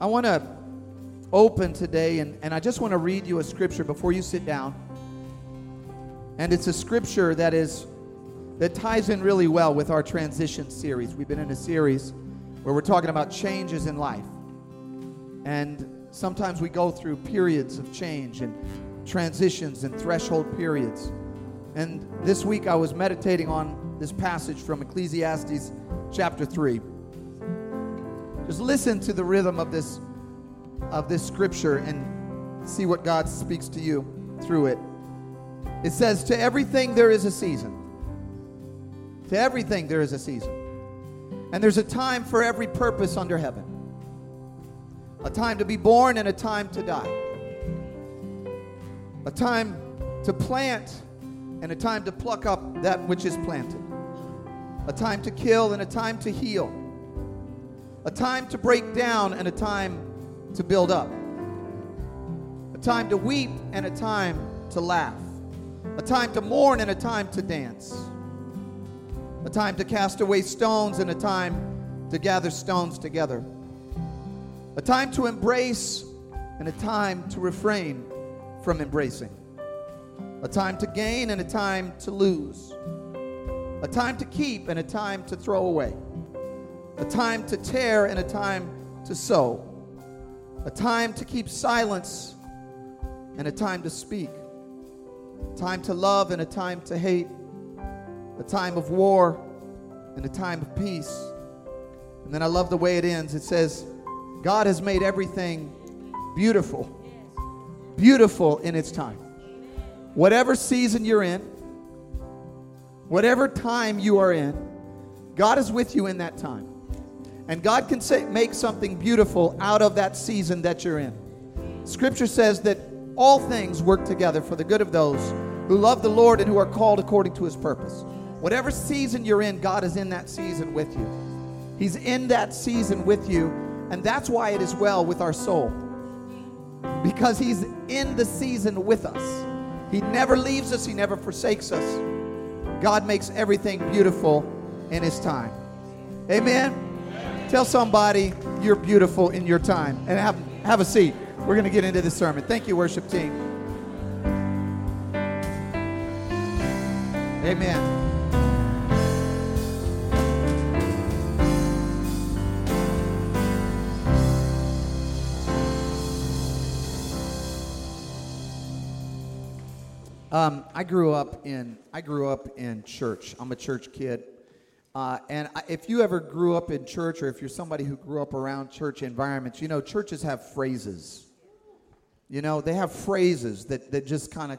I want to open today, and, and I just want to read you a scripture before you sit down. And it's a scripture that is that ties in really well with our transition series. We've been in a series where we're talking about changes in life. And sometimes we go through periods of change and transitions and threshold periods. And this week I was meditating on this passage from Ecclesiastes chapter 3. Just listen to the rhythm of this of this scripture and see what God speaks to you through it. It says, To everything there is a season. To everything there is a season. And there's a time for every purpose under heaven a time to be born and a time to die, a time to plant and a time to pluck up that which is planted, a time to kill and a time to heal, a time to break down and a time to build up, a time to weep and a time to laugh, a time to mourn and a time to dance, a time to cast away stones and a time to gather stones together, a time to embrace and a time to refrain from embracing, a time to gain and a time to lose, a time to keep and a time to throw away, a time to tear and a time to sow a time to keep silence and a time to speak, a time to love and a time to hate, a time of war and a time of peace. And then I love the way it ends. It says, God has made everything beautiful, beautiful in its time. Whatever season you're in, whatever time you are in, God is with you in that time. And God can say, make something beautiful out of that season that you're in. Scripture says that all things work together for the good of those who love the Lord and who are called according to his purpose. Whatever season you're in, God is in that season with you. He's in that season with you. And that's why it is well with our soul. Because he's in the season with us. He never leaves us, he never forsakes us. God makes everything beautiful in his time. Amen. Tell somebody you're beautiful in your time and have, have a seat. We're going to get into the sermon. Thank you, worship team. Amen. Um, I grew up in I grew up in church. I'm a church kid. Uh, and if you ever grew up in church, or if you're somebody who grew up around church environments, you know, churches have phrases. You know, they have phrases that, that just kind of,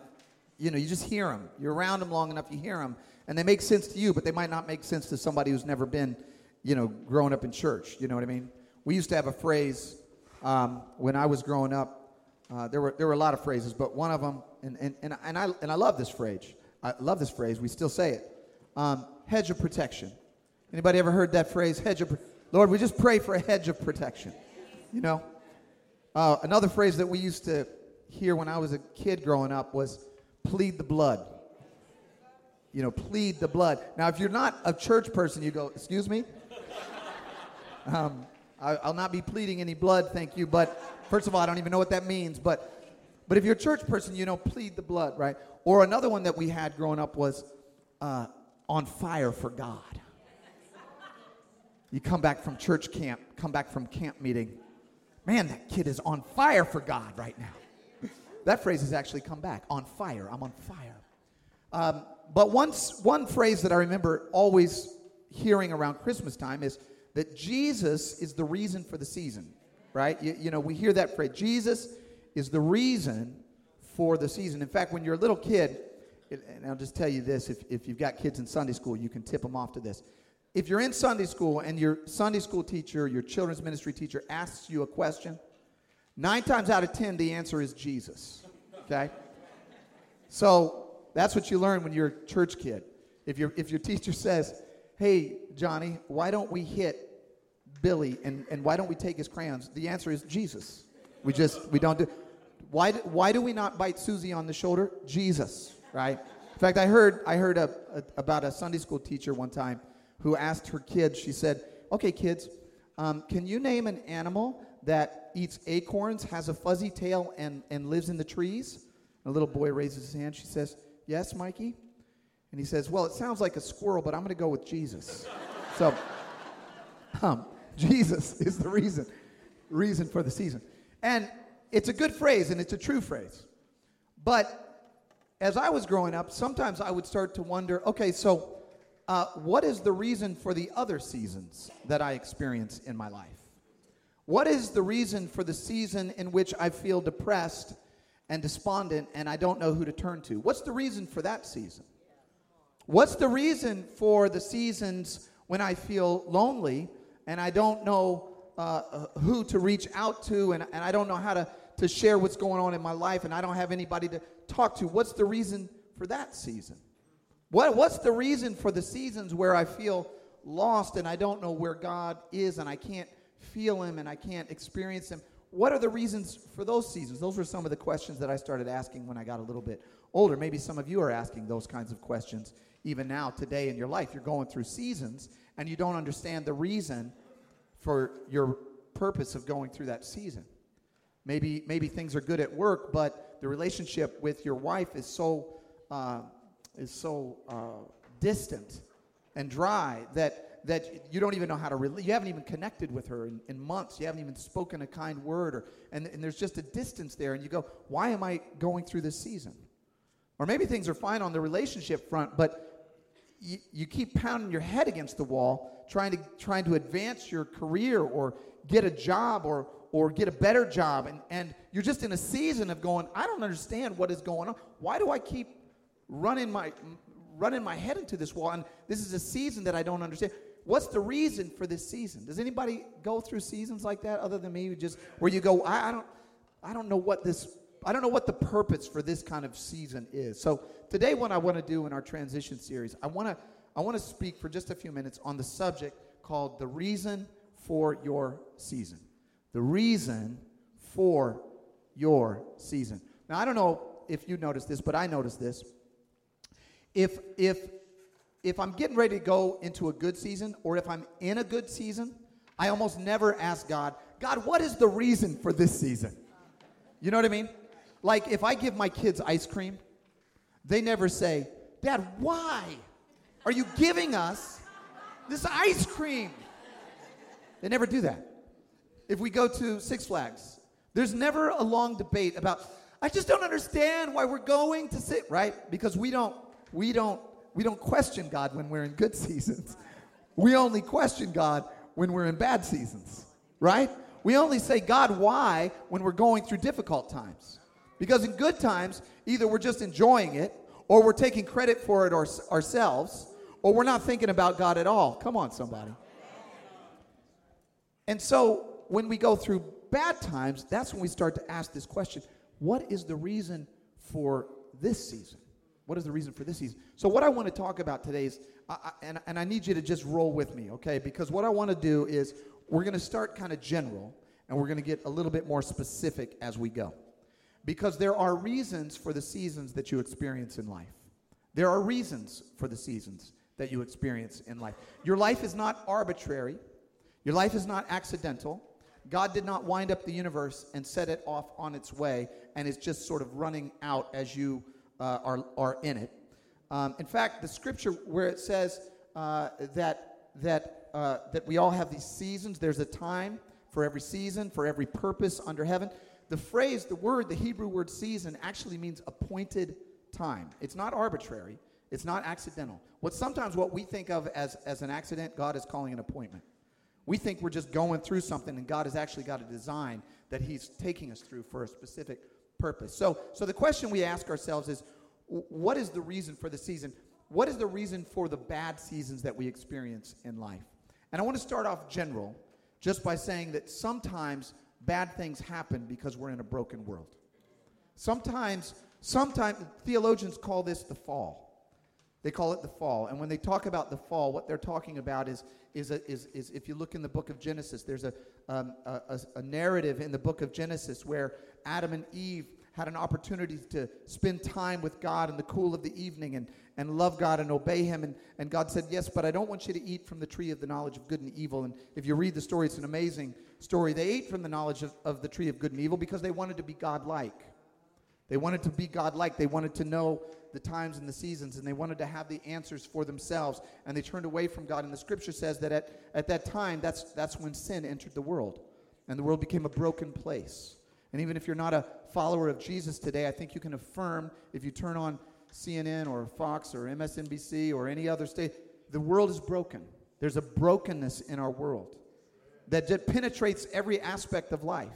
you know, you just hear them. You're around them long enough, you hear them, and they make sense to you, but they might not make sense to somebody who's never been, you know, growing up in church. You know what I mean? We used to have a phrase um, when I was growing up. Uh, there were there were a lot of phrases, but one of them, and, and, and, and I and I love this phrase. I love this phrase. We still say it. Um, hedge of protection. Anybody ever heard that phrase? Hedge of, Lord, we just pray for a hedge of protection. You know, uh, another phrase that we used to hear when I was a kid growing up was plead the blood. You know, plead the blood. Now, if you're not a church person, you go, excuse me? Um, I, I'll not be pleading any blood, thank you. But first of all, I don't even know what that means. But, but if you're a church person, you know, plead the blood, right? Or another one that we had growing up was uh, on fire for God. You come back from church camp, come back from camp meeting. Man, that kid is on fire for God right now. that phrase has actually come back on fire. I'm on fire. Um, but once, one phrase that I remember always hearing around Christmas time is that Jesus is the reason for the season, right? You, you know, we hear that phrase Jesus is the reason for the season. In fact, when you're a little kid, and I'll just tell you this if, if you've got kids in Sunday school, you can tip them off to this if you're in Sunday school and your Sunday school teacher, your children's ministry teacher asks you a question, nine times out of ten, the answer is Jesus. Okay? So that's what you learn when you're a church kid. If, your if your teacher says, hey, Johnny, why don't we hit Billy and, and why don't we take his crayons? The answer is Jesus. We just, we don't do. Why, why do we not bite Susie on the shoulder? Jesus, right? In fact, I heard, I heard a, a, about a Sunday school teacher one time who asked her kids, she said, Okay, kids, um, Can you name an animal that eats acorns, has a fuzzy tail, and, and lives in the trees? And a little boy raises his hand. She says, Yes, Mikey. And he says, Well, it sounds like a squirrel, but I'm going to go with Jesus. so, um, Jesus is the reason, reason for the season. And it's a good phrase and it's a true phrase. But as I was growing up, sometimes I would start to wonder okay, so uh, what is the reason for the other seasons that I experience in my life? What is the reason for the season in which I feel depressed and despondent and I don't know who to turn to? What's the reason for that season? What's the reason for the seasons when I feel lonely and I don't know uh, uh who to reach out to and, and I don't know how to to share what's going on in my life and I don't have anybody to talk to. What's the reason for that season? What, what's the reason for the seasons where I feel lost and I don't know where God is and I can't feel Him and I can't experience Him? What are the reasons for those seasons? Those were some of the questions that I started asking when I got a little bit older. Maybe some of you are asking those kinds of questions even now, today in your life. You're going through seasons and you don't understand the reason for your purpose of going through that season. Maybe, maybe things are good at work, but the relationship with your wife is so, uh, is so uh, distant and dry that, that you don't even know how to, re- you haven't even connected with her in, in months. You haven't even spoken a kind word, or, and, and there's just a distance there. And you go, why am I going through this season? Or maybe things are fine on the relationship front, but you, you keep pounding your head against the wall trying to, trying to advance your career or get a job or, or get a better job and, and you're just in a season of going i don't understand what is going on why do i keep running my running my head into this wall and this is a season that i don't understand what's the reason for this season does anybody go through seasons like that other than me just where you go i, I don't i don't know what this i don't know what the purpose for this kind of season is so today what i want to do in our transition series i want to i want to speak for just a few minutes on the subject called the reason for your season the reason for your season. Now, I don't know if you noticed this, but I noticed this. If, if, if I'm getting ready to go into a good season, or if I'm in a good season, I almost never ask God, God, what is the reason for this season? You know what I mean? Like if I give my kids ice cream, they never say, Dad, why are you giving us this ice cream? They never do that if we go to Six Flags. There's never a long debate about, I just don't understand why we're going to sit, right? Because we don't, we don't, we don't question God when we're in good seasons. We only question God when we're in bad seasons, right? We only say, God, why when we're going through difficult times. Because in good times, either we're just enjoying it, or we're taking credit for it our, ourselves, or we're not thinking about God at all. Come on, somebody. And so when we go through bad times, that's when we start to ask this question what is the reason for this season? What is the reason for this season? So, what I want to talk about today is, I, I, and, and I need you to just roll with me, okay? Because what I want to do is, we're going to start kind of general, and we're going to get a little bit more specific as we go. Because there are reasons for the seasons that you experience in life. There are reasons for the seasons that you experience in life. Your life is not arbitrary, your life is not accidental. God did not wind up the universe and set it off on its way and is just sort of running out as you uh, are, are in it. Um, in fact, the scripture where it says uh, that, that, uh, that we all have these seasons, there's a time for every season, for every purpose under heaven. The phrase, the word, the Hebrew word season actually means appointed time. It's not arbitrary, it's not accidental. What sometimes what we think of as, as an accident, God is calling an appointment. We think we're just going through something, and God has actually got a design that He's taking us through for a specific purpose. So, so the question we ask ourselves is what is the reason for the season? What is the reason for the bad seasons that we experience in life? And I want to start off general just by saying that sometimes bad things happen because we're in a broken world. Sometimes, sometimes theologians call this the fall. They call it the fall. And when they talk about the fall, what they're talking about is, is, a, is, is if you look in the book of Genesis, there's a, um, a, a narrative in the book of Genesis where Adam and Eve had an opportunity to spend time with God in the cool of the evening and, and love God and obey Him. And, and God said, Yes, but I don't want you to eat from the tree of the knowledge of good and evil. And if you read the story, it's an amazing story. They ate from the knowledge of, of the tree of good and evil because they wanted to be God like. They wanted to be God like. They wanted to know the times and the seasons, and they wanted to have the answers for themselves. And they turned away from God. And the scripture says that at, at that time, that's, that's when sin entered the world, and the world became a broken place. And even if you're not a follower of Jesus today, I think you can affirm if you turn on CNN or Fox or MSNBC or any other state, the world is broken. There's a brokenness in our world that just penetrates every aspect of life.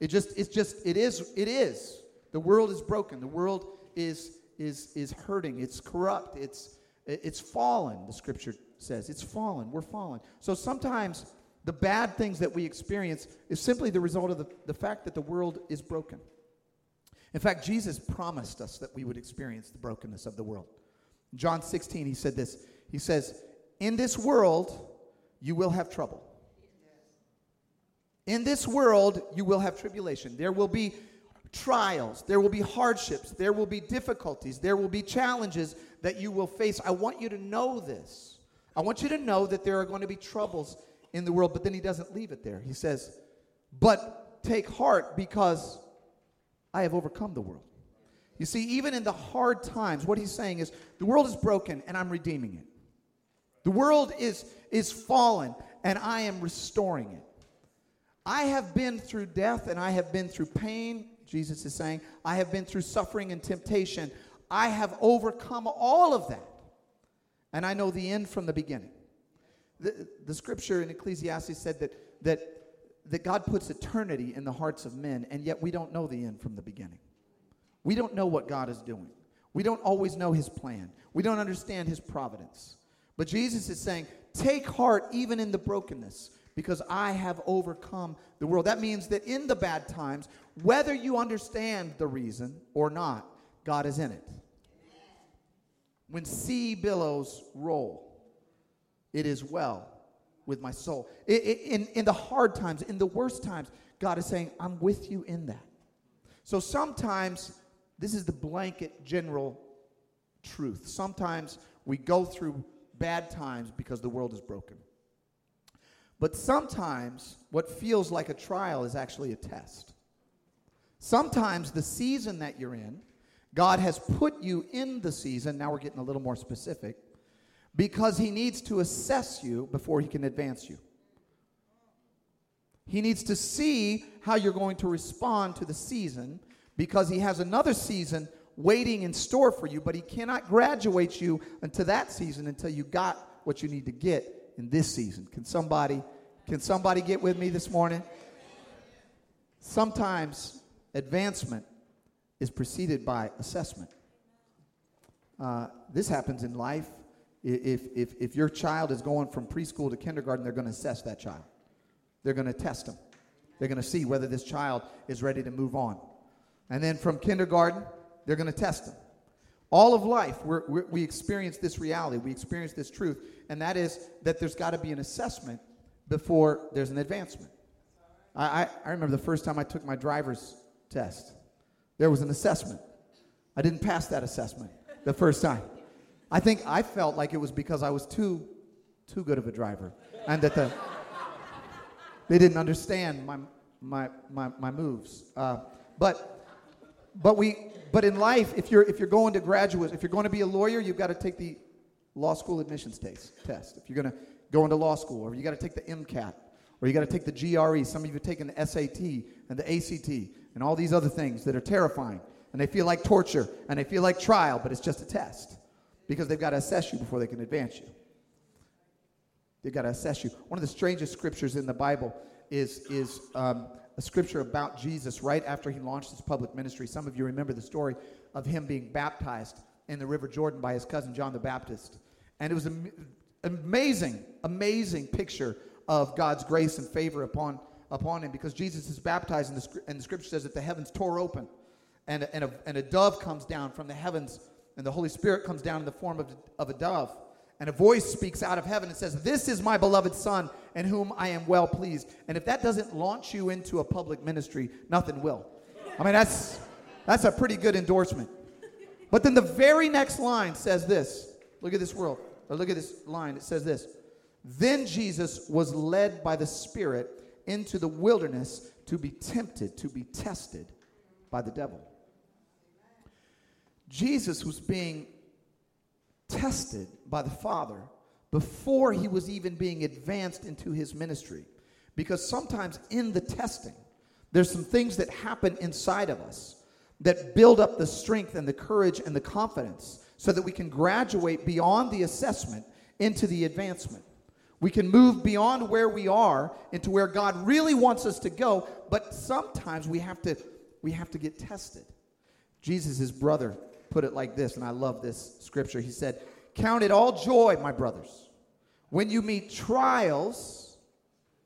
It just, it's just, it is, it is. The world is broken. The world is, is, is hurting. It's corrupt. It's, it's fallen, the scripture says. It's fallen. We're fallen. So sometimes the bad things that we experience is simply the result of the, the fact that the world is broken. In fact, Jesus promised us that we would experience the brokenness of the world. John 16, he said this. He says, In this world, you will have trouble. In this world, you will have tribulation. There will be trials, there will be hardships, there will be difficulties, there will be challenges that you will face. I want you to know this. I want you to know that there are going to be troubles in the world, but then he doesn't leave it there. He says, But take heart because I have overcome the world. You see, even in the hard times, what he's saying is the world is broken and I'm redeeming it. The world is, is fallen and I am restoring it. I have been through death and I have been through pain, Jesus is saying. I have been through suffering and temptation. I have overcome all of that. And I know the end from the beginning. The, the scripture in Ecclesiastes said that, that, that God puts eternity in the hearts of men, and yet we don't know the end from the beginning. We don't know what God is doing. We don't always know his plan. We don't understand his providence. But Jesus is saying, take heart even in the brokenness because I have overcome the world. That means that in the bad times, whether you understand the reason or not, God is in it. When sea billows roll, it is well with my soul. It, it, in, in the hard times, in the worst times, God is saying, I'm with you in that. So sometimes, this is the blanket general truth. Sometimes we go through bad times because the world is broken. But sometimes what feels like a trial is actually a test. Sometimes the season that you're in, God has put you in the season. Now we're getting a little more specific because He needs to assess you before He can advance you. He needs to see how you're going to respond to the season because He has another season waiting in store for you, but He cannot graduate you into that season until you got what you need to get in this season. Can somebody can somebody get with me this morning? Sometimes advancement is preceded by assessment. Uh, this happens in life. If, if, if your child is going from preschool to kindergarten, they're going to assess that child. They're going to test them. They're going to see whether this child is ready to move on. And then from kindergarten, they're going to test them. All of life, we're, we experience this reality. We experience this truth. And that is that there's got to be an assessment before there's an advancement. I, I, I remember the first time I took my driver's test, there was an assessment. I didn't pass that assessment the first time. I think I felt like it was because I was too, too good of a driver and that the, they didn't understand my, my, my, my moves. Uh, but, but, we, but in life, if you're, if you're going to graduate, if you're going to be a lawyer, you've got to take the law school admissions test. If you're going to go into law school, or you got to take the MCAT, or you got to take the GRE. Some of you have taken the SAT and the ACT and all these other things that are terrifying. And they feel like torture and they feel like trial, but it's just a test because they've got to assess you before they can advance you. They've got to assess you. One of the strangest scriptures in the Bible is, is um, a scripture about Jesus right after he launched his public ministry. Some of you remember the story of him being baptized in the River Jordan by his cousin John the Baptist. And it was a amazing, amazing picture of God's grace and favor upon, upon him because Jesus is baptized, and the, and the scripture says that the heavens tore open, and, and, a, and a dove comes down from the heavens, and the Holy Spirit comes down in the form of, of a dove. And a voice speaks out of heaven and says, This is my beloved Son, in whom I am well pleased. And if that doesn't launch you into a public ministry, nothing will. I mean, that's That's a pretty good endorsement. But then the very next line says this. Look at this world. Or look at this line. It says this. Then Jesus was led by the Spirit into the wilderness to be tempted, to be tested by the devil. Jesus was being tested by the Father before he was even being advanced into his ministry. Because sometimes in the testing, there's some things that happen inside of us that build up the strength and the courage and the confidence so that we can graduate beyond the assessment into the advancement. We can move beyond where we are into where God really wants us to go, but sometimes we have to we have to get tested. Jesus' brother put it like this, and I love this scripture. He said, Count it all joy, my brothers, when you meet trials,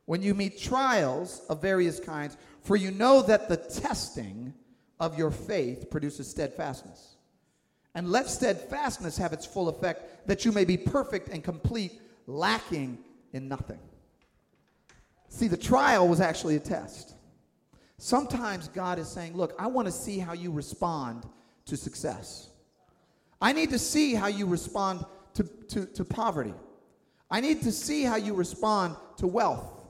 when you meet trials of various kinds, for you know that the testing of your faith produces steadfastness. And let steadfastness have its full effect, that you may be perfect and complete, lacking in nothing. See, the trial was actually a test. Sometimes God is saying, Look, I want to see how you respond to success. I need to see how you respond to, to, to poverty. I need to see how you respond to wealth.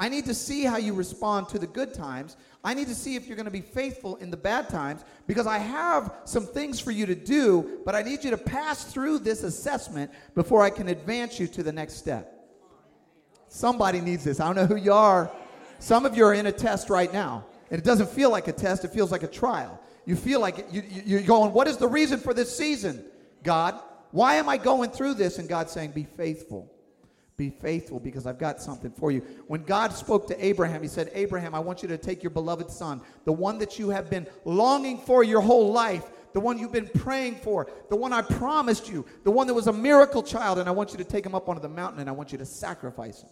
I need to see how you respond to the good times. I need to see if you're going to be faithful in the bad times because I have some things for you to do, but I need you to pass through this assessment before I can advance you to the next step. Somebody needs this. I don't know who you are. Some of you are in a test right now, and it doesn't feel like a test, it feels like a trial. You feel like you, you're going, What is the reason for this season, God? Why am I going through this? And God's saying, Be faithful. Be faithful because I've got something for you. When God spoke to Abraham, He said, Abraham, I want you to take your beloved son, the one that you have been longing for your whole life, the one you've been praying for, the one I promised you, the one that was a miracle child, and I want you to take him up onto the mountain and I want you to sacrifice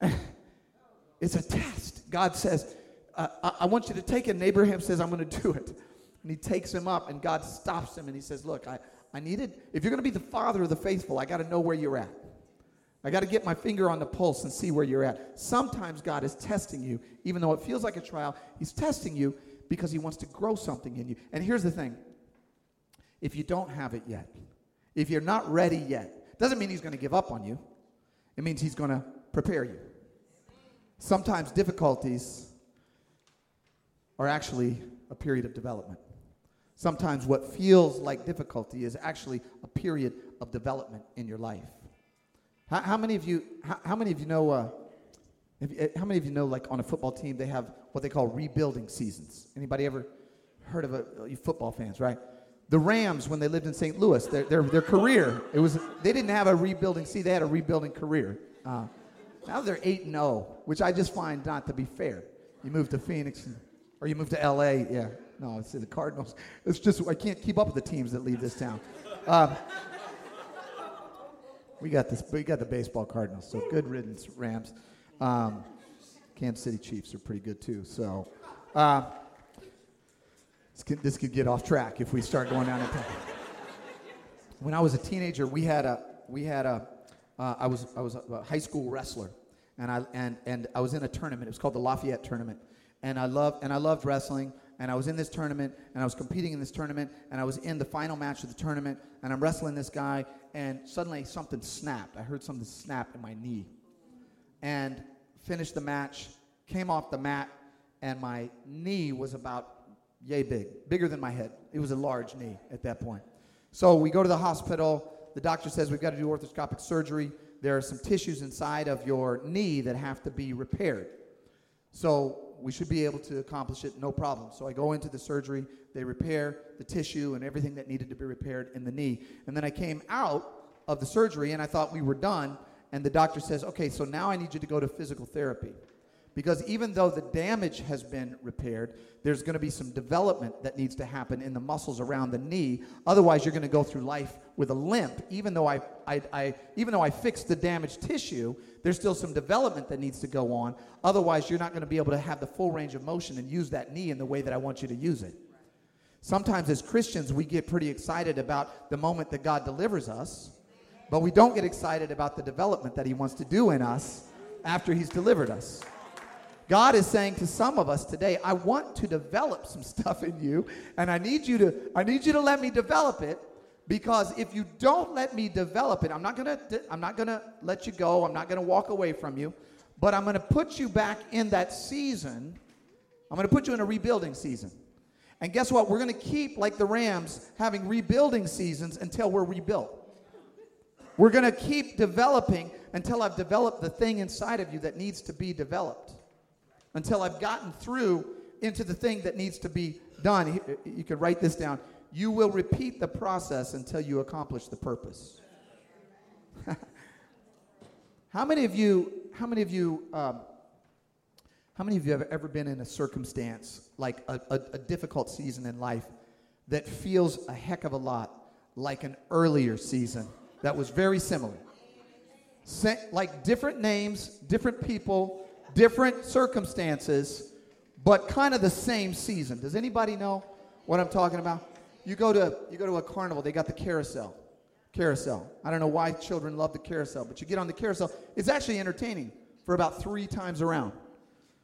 him. it's a test. God says, uh, I, I want you to take it. And Abraham says, I'm going to do it. And he takes him up, and God stops him, and he says, Look, I, I needed, if you're going to be the father of the faithful, I got to know where you're at. I got to get my finger on the pulse and see where you're at. Sometimes God is testing you, even though it feels like a trial. He's testing you because He wants to grow something in you. And here's the thing if you don't have it yet, if you're not ready yet, doesn't mean He's going to give up on you, it means He's going to prepare you. Sometimes difficulties are actually a period of development. Sometimes what feels like difficulty is actually a period of development in your life. How, how many of you? How, how many of you know? Uh, how many of you know, like on a football team, they have what they call rebuilding seasons? Anybody ever heard of it? You football fans, right? The Rams, when they lived in St. Louis, their, their, their career, it was they didn't have a rebuilding. See, they had a rebuilding career. Uh, now they're eight and zero, oh, which I just find not to be fair. You move to Phoenix, or you move to L.A. Yeah, no, it's the Cardinals. It's just I can't keep up with the teams that leave this town. Um, we got this. We got the baseball Cardinals. So good riddance, Rams. Um, Kansas City Chiefs are pretty good too. So uh, this, could, this could get off track if we start going down that When I was a teenager, we had a we had a uh, I was I was a high school wrestler, and I and and I was in a tournament. It was called the Lafayette Tournament, and I loved and I loved wrestling and I was in this tournament, and I was competing in this tournament, and I was in the final match of the tournament, and I'm wrestling this guy, and suddenly something snapped. I heard something snap in my knee. And finished the match, came off the mat, and my knee was about yay big, bigger than my head. It was a large knee at that point. So we go to the hospital. The doctor says we've got to do arthroscopic surgery. There are some tissues inside of your knee that have to be repaired. So we should be able to accomplish it no problem. So I go into the surgery, they repair the tissue and everything that needed to be repaired in the knee. And then I came out of the surgery and I thought we were done. And the doctor says, okay, so now I need you to go to physical therapy. Because even though the damage has been repaired, there's going to be some development that needs to happen in the muscles around the knee. Otherwise, you're going to go through life with a limp. Even though I, I, I, even though I fixed the damaged tissue, there's still some development that needs to go on. Otherwise, you're not going to be able to have the full range of motion and use that knee in the way that I want you to use it. Sometimes, as Christians, we get pretty excited about the moment that God delivers us, but we don't get excited about the development that He wants to do in us after He's delivered us. God is saying to some of us today, I want to develop some stuff in you, and I need you to, I need you to let me develop it. Because if you don't let me develop it, I'm not gonna, I'm not gonna let you go. I'm not gonna walk away from you, but I'm gonna put you back in that season. I'm gonna put you in a rebuilding season. And guess what? We're gonna keep, like the Rams, having rebuilding seasons until we're rebuilt. We're gonna keep developing until I've developed the thing inside of you that needs to be developed until I've gotten through into the thing that needs to be done. You can write this down. You will repeat the process until you accomplish the purpose. how many of you? How many of you? Um, how many of you have ever been in a circumstance like a, a, a difficult season in life that feels a heck of a lot like an earlier season that was very similar? like different names, different people, different circumstances, but kind of the same season. Does anybody know what I'm talking about? You go to you go to a carnival, they got the carousel. Carousel. I don't know why children love the carousel, but you get on the carousel. It's actually entertaining for about three times around.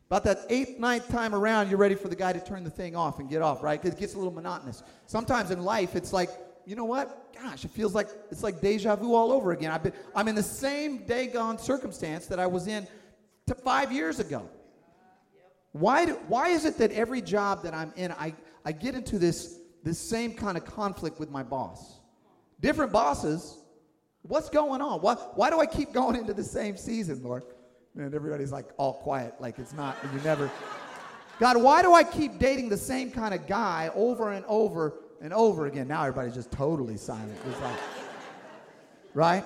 About that eighth, ninth time around, you're ready for the guy to turn the thing off and get off, right? Because it gets a little monotonous. Sometimes in life, it's like, you know what? Gosh, it feels like it's like deja vu all over again. I've been, I'm in the same day gone circumstance that I was in to five years ago. Why, do, why is it that every job that I'm in, I, I get into this, this same kind of conflict with my boss? Different bosses. What's going on? Why, why do I keep going into the same season, Lord? And everybody's like all quiet, like it's not, you never. God, why do I keep dating the same kind of guy over and over and over again? Now everybody's just totally silent. It's like, right?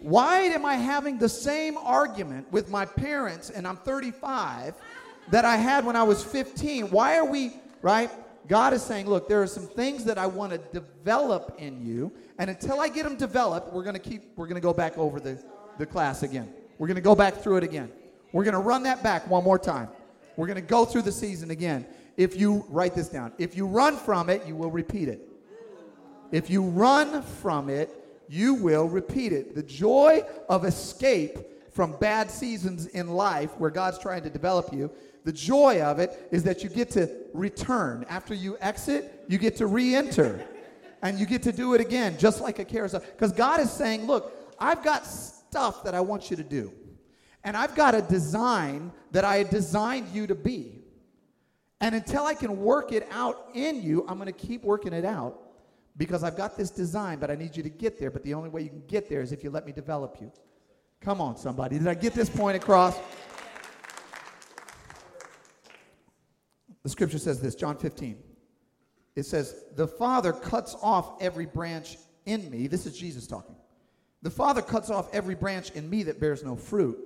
Why am I having the same argument with my parents and I'm 35 that I had when I was 15? Why are we, right? God is saying, look, there are some things that I want to develop in you, and until I get them developed, we're going to keep, we're going to go back over the, the class again. We're going to go back through it again. We're going to run that back one more time. We're going to go through the season again. If you write this down, if you run from it, you will repeat it. If you run from it, you will repeat it. The joy of escape from bad seasons in life where God's trying to develop you, the joy of it is that you get to return. After you exit, you get to re enter. And you get to do it again, just like a carousel. Because God is saying, Look, I've got stuff that I want you to do. And I've got a design that I designed you to be. And until I can work it out in you, I'm going to keep working it out because I've got this design, but I need you to get there. But the only way you can get there is if you let me develop you. Come on, somebody. Did I get this point across? The scripture says this, John 15. It says, The Father cuts off every branch in me. This is Jesus talking. The Father cuts off every branch in me that bears no fruit.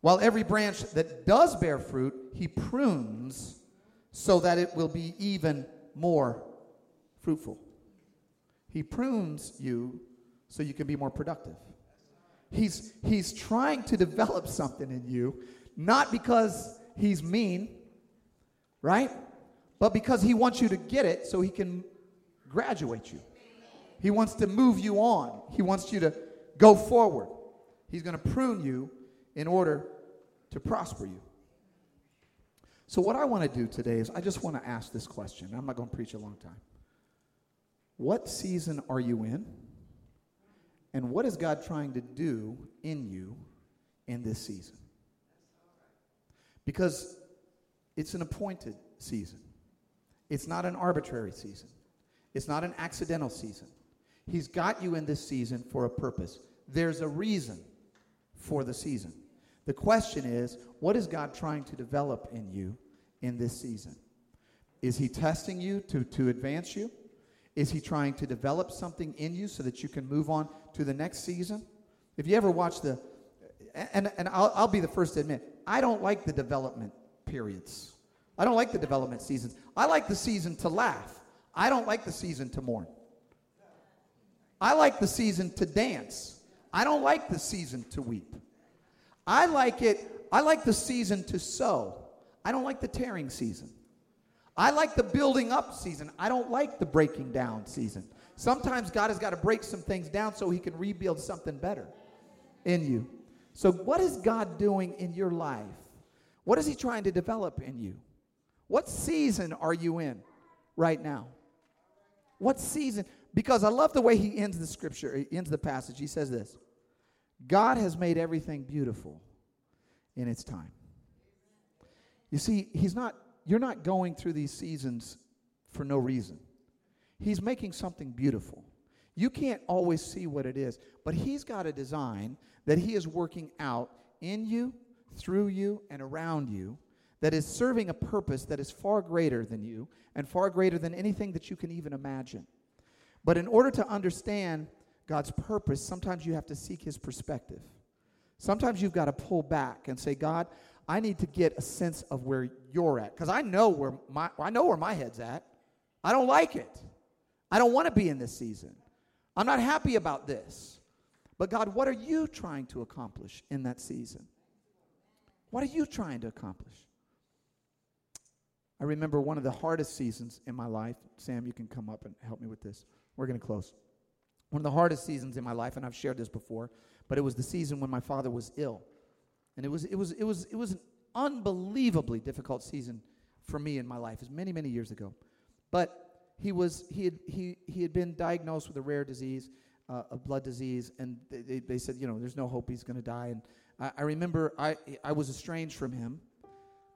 While every branch that does bear fruit, he prunes so that it will be even more fruitful. He prunes you so you can be more productive. He's, he's trying to develop something in you, not because he's mean, right? But because he wants you to get it so he can graduate you. He wants to move you on. He wants you to go forward. He's going to prune you in order to prosper you. So, what I want to do today is I just want to ask this question. I'm not going to preach a long time. What season are you in? And what is God trying to do in you in this season? Because it's an appointed season. It's not an arbitrary season. It's not an accidental season. He's got you in this season for a purpose. There's a reason for the season. The question is, what is God trying to develop in you in this season? Is He testing you to, to advance you? Is he trying to develop something in you so that you can move on to the next season? If you ever watch the, and, and I'll, I'll be the first to admit, I don't like the development periods. I don't like the development seasons. I like the season to laugh. I don't like the season to mourn. I like the season to dance. I don't like the season to weep. I like it, I like the season to sow. I don't like the tearing season. I like the building up season. I don't like the breaking down season. Sometimes God has got to break some things down so he can rebuild something better in you. So, what is God doing in your life? What is He trying to develop in you? What season are you in right now? What season? Because I love the way he ends the scripture, he ends the passage. He says this God has made everything beautiful in its time. You see, he's not, you're not going through these seasons for no reason. He's making something beautiful. You can't always see what it is, but he's got a design that he is working out in you, through you, and around you that is serving a purpose that is far greater than you and far greater than anything that you can even imagine. But in order to understand God's purpose, sometimes you have to seek his perspective. Sometimes you've got to pull back and say, God, I need to get a sense of where you're at. Because I know where my I know where my head's at. I don't like it. I don't want to be in this season. I'm not happy about this. But God, what are you trying to accomplish in that season? What are you trying to accomplish? I remember one of the hardest seasons in my life. Sam, you can come up and help me with this. We're going to close. One of the hardest seasons in my life, and I've shared this before, but it was the season when my father was ill. And it was, it was, it was, it was an unbelievably difficult season for me in my life. It was many, many years ago. But he, was, he, had, he, he had been diagnosed with a rare disease, uh, a blood disease, and they, they said, you know, there's no hope he's going to die. And I, I remember I, I was estranged from him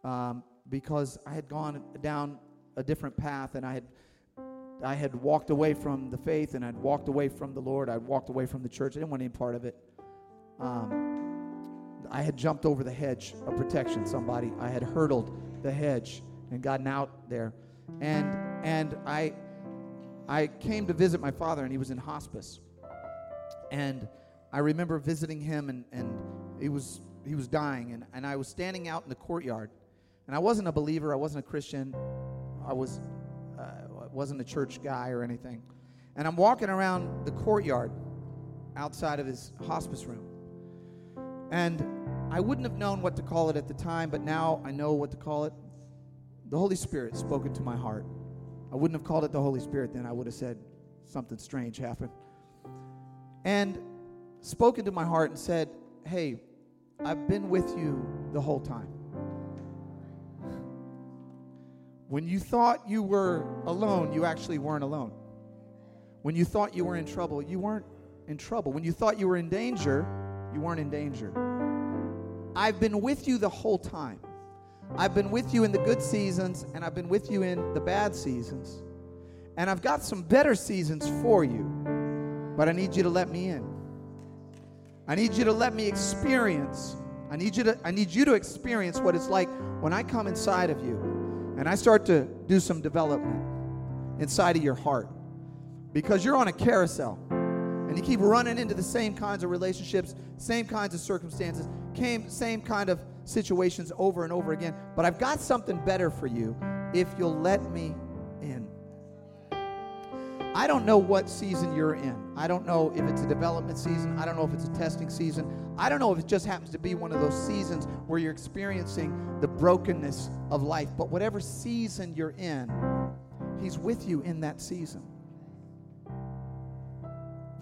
um, because I had gone down a different path and I had I had walked away from the faith and I'd walked away from the Lord. I'd walked away from the church. I didn't want any part of it. Um, I had jumped over the hedge of protection. Somebody I had hurdled the hedge and gotten out there, and and I I came to visit my father and he was in hospice, and I remember visiting him and and he was he was dying and, and I was standing out in the courtyard and I wasn't a believer, I wasn't a Christian, I was, uh, wasn't a church guy or anything. And I'm walking around the courtyard outside of his hospice room. And I wouldn't have known what to call it at the time, but now I know what to call it. The Holy Spirit spoke into my heart. I wouldn't have called it the Holy Spirit then. I would have said something strange happened. And spoke into my heart and said, Hey, I've been with you the whole time. When you thought you were alone, you actually weren't alone. When you thought you were in trouble, you weren't in trouble. When you thought you were in danger, you weren't in danger. I've been with you the whole time. I've been with you in the good seasons, and I've been with you in the bad seasons. And I've got some better seasons for you, but I need you to let me in. I need you to let me experience. I need you to I need you to experience what it's like when I come inside of you and I start to do some development inside of your heart because you're on a carousel and you keep running into the same kinds of relationships, same kinds of circumstances, same kind of situations over and over again. But I've got something better for you if you'll let me in. I don't know what season you're in. I don't know if it's a development season. I don't know if it's a testing season. I don't know if it just happens to be one of those seasons where you're experiencing the brokenness of life. But whatever season you're in, He's with you in that season.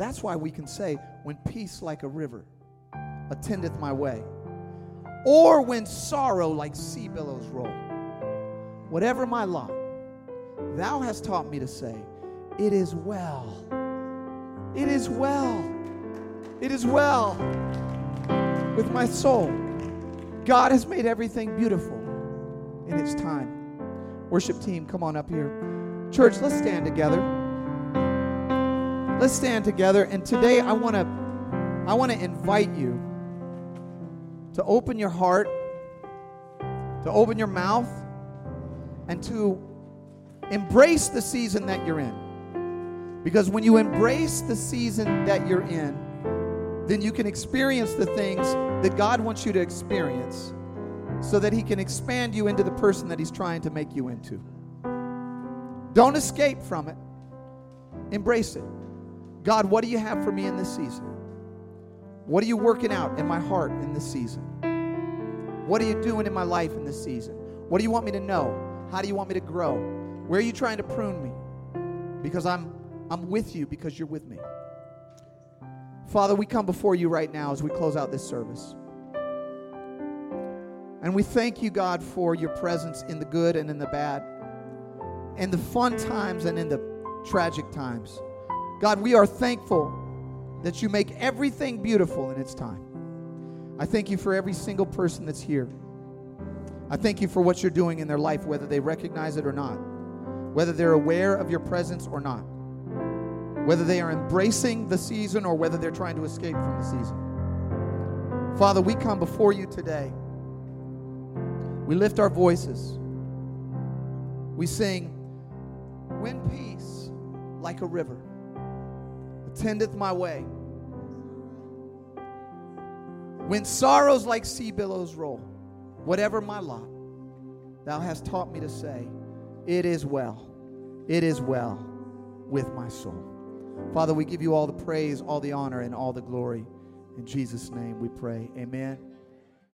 That's why we can say, when peace like a river attendeth my way, or when sorrow like sea billows roll, whatever my lot, thou hast taught me to say, it is well. It is well. It is well with my soul. God has made everything beautiful in its time. Worship team, come on up here. Church, let's stand together. Let's stand together. And today I want to I want to invite you to open your heart, to open your mouth, and to embrace the season that you're in. Because when you embrace the season that you're in, then you can experience the things that God wants you to experience so that He can expand you into the person that He's trying to make you into. Don't escape from it, embrace it. God, what do you have for me in this season? What are you working out in my heart in this season? What are you doing in my life in this season? What do you want me to know? How do you want me to grow? Where are you trying to prune me? Because I'm I'm with you because you're with me. Father, we come before you right now as we close out this service. And we thank you, God, for your presence in the good and in the bad, in the fun times and in the tragic times. God, we are thankful that you make everything beautiful in its time. I thank you for every single person that's here. I thank you for what you're doing in their life, whether they recognize it or not, whether they're aware of your presence or not, whether they are embracing the season or whether they're trying to escape from the season. Father, we come before you today. We lift our voices. We sing, When peace like a river attendeth my way, when sorrows like sea billows roll, whatever my lot, thou hast taught me to say, It is well, it is well with my soul. Father, we give you all the praise, all the honor, and all the glory. In Jesus' name we pray. Amen.